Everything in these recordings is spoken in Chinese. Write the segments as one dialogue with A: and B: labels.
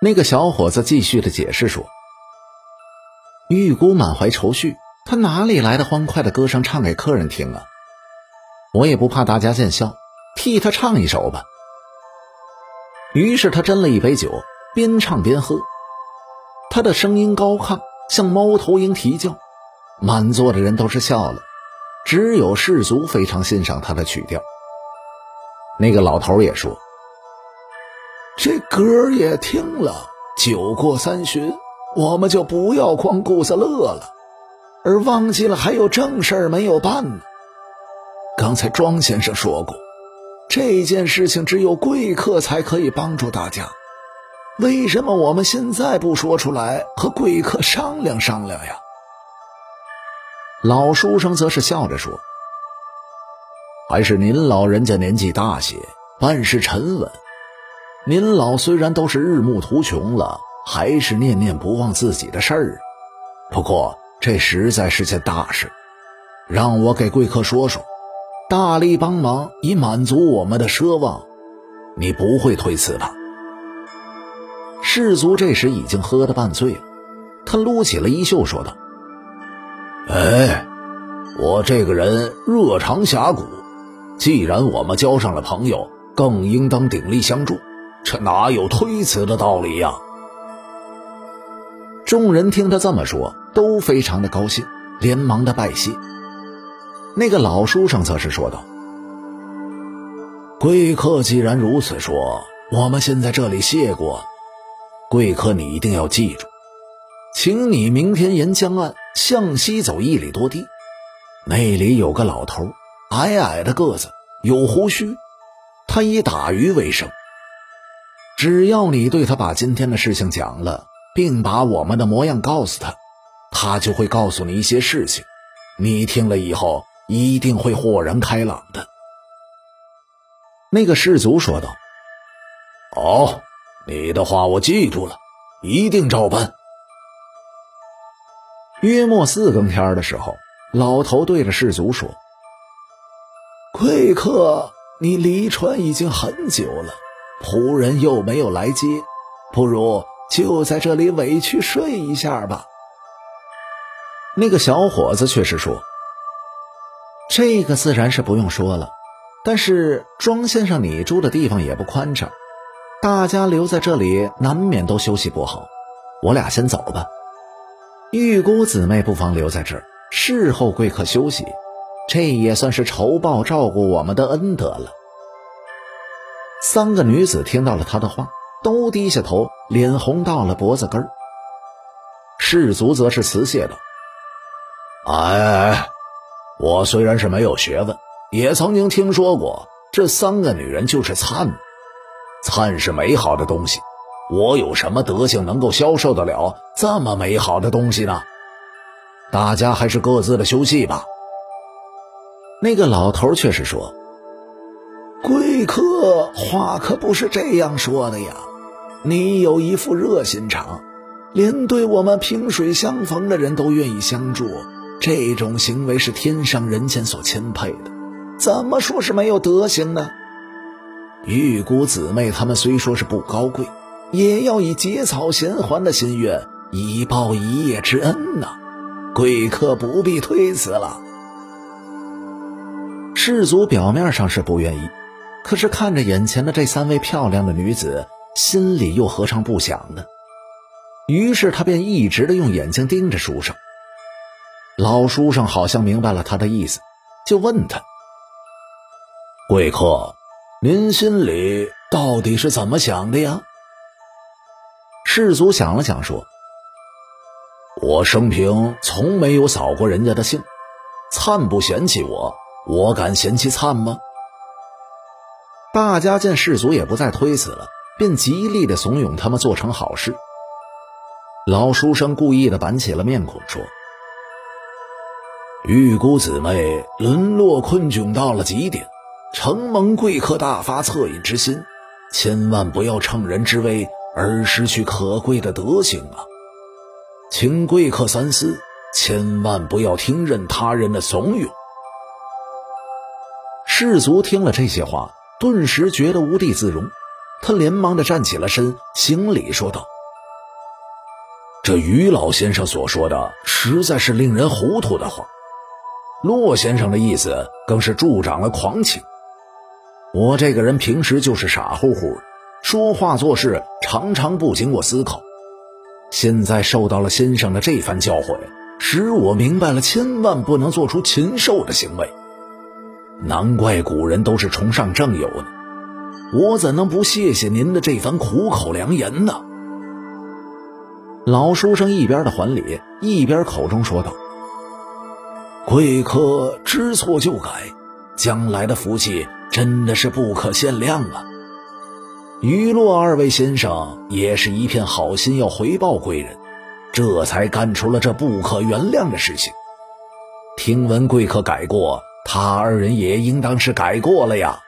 A: 那个小伙子继续的解释说：“玉姑满怀愁绪，她哪里来的欢快的歌声唱给客人听啊？我也不怕大家见笑，替她唱一首吧。”于是他斟了一杯酒，边唱边喝。他的声音高亢，像猫头鹰啼叫，满座的人都是笑了，只有士族非常欣赏他的曲调。那个老头也说：“
B: 这歌也听了，酒过三巡，我们就不要光顾着乐了，而忘记了还有正事儿没有办呢。刚才庄先生说过。”这件事情只有贵客才可以帮助大家，为什么我们现在不说出来和贵客商量商量呀？
A: 老书生则是笑着说：“还是您老人家年纪大些，办事沉稳。您老虽然都是日暮途穷了，还是念念不忘自己的事儿。不过这实在是件大事，让我给贵客说说。”大力帮忙以满足我们的奢望，你不会推辞吧？士卒这时已经喝得半醉了，他撸起了衣袖说道：“
C: 哎，我这个人热肠侠骨，既然我们交上了朋友，更应当鼎力相助，这哪有推辞的道理呀？”
A: 众人听他这么说，都非常的高兴，连忙的拜谢。那个老书生则是说道：“
C: 贵客既然如此说，我们先在这里谢过。贵客，你一定要记住，请你明天沿江岸向西走一里多地，那里有个老头，矮矮的个子，有胡须，他以打鱼为生。只要你对他把今天的事情讲了，并把我们的模样告诉他，他就会告诉你一些事情。你听了以后。”一定会豁然开朗的。
A: 那个士卒说道：“
C: 好，你的话我记住了，一定照办。”
A: 约莫四更天的时候，老头对着士卒说：“
B: 贵客，你离船已经很久了，仆人又没有来接，不如就在这里委屈睡一下吧。”
A: 那个小伙子却是说。这个自然是不用说了，但是庄先生，你住的地方也不宽敞，大家留在这里难免都休息不好。我俩先走吧。玉姑姊妹不妨留在这儿侍候贵客休息，这也算是酬报照顾我们的恩德了。三个女子听到了他的话，都低下头，脸红到了脖子根儿。
C: 士卒则是辞谢道：“哎。”我虽然是没有学问，也曾经听说过这三个女人就是灿，灿是美好的东西。我有什么德行能够消受得了这么美好的东西呢？大家还是各自的休息吧。
A: 那个老头却是说：“
B: 贵客话可不是这样说的呀，你有一副热心肠，连对我们萍水相逢的人都愿意相助。”这种行为是天上人间所钦佩的，怎么说是没有德行呢？玉姑姊妹她们虽说是不高贵，也要以结草衔环的心愿，以报一夜之恩呐。贵客不必推辞了。
A: 世族表面上是不愿意，可是看着眼前的这三位漂亮的女子，心里又何尝不想呢？于是他便一直的用眼睛盯着书生。老书生好像明白了他的意思，就问他：“
C: 贵客，您心里到底是怎么想的呀？”
A: 世祖想了想说：“
C: 我生平从没有扫过人家的兴，灿不嫌弃我，我敢嫌弃灿吗？”
A: 大家见世祖也不再推辞了，便极力的怂恿他们做成好事。老书生故意的板起了面孔说。
C: 玉姑姊妹沦落困窘到了极点，承蒙贵客大发恻隐之心，千万不要乘人之危而失去可贵的德行啊！请贵客三思，千万不要听任他人的怂恿。
A: 士卒听了这些话，顿时觉得无地自容，他连忙的站起了身，行礼说道：“
C: 这于老先生所说的，实在是令人糊涂的话。骆先生的意思更是助长了狂情。我这个人平时就是傻乎乎，说话做事常常不经过思考。现在受到了先生的这番教诲，使我明白了千万不能做出禽兽的行为。难怪古人都是崇尚正友呢，我怎能不谢谢您的这番苦口良言呢？
A: 老书生一边的还礼，一边口中说道。
B: 贵客知错就改，将来的福气真的是不可限量啊！
C: 于洛二位先生也是一片好心要回报贵人，这才干出了这不可原谅的事情。听闻贵客改过，他二人也应当是改过了呀。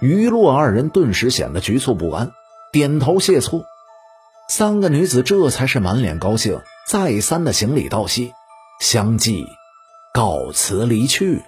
A: 于洛二人顿时显得局促不安，点头谢错。三个女子这才是满脸高兴，再三的行礼道谢。相继告辞离去。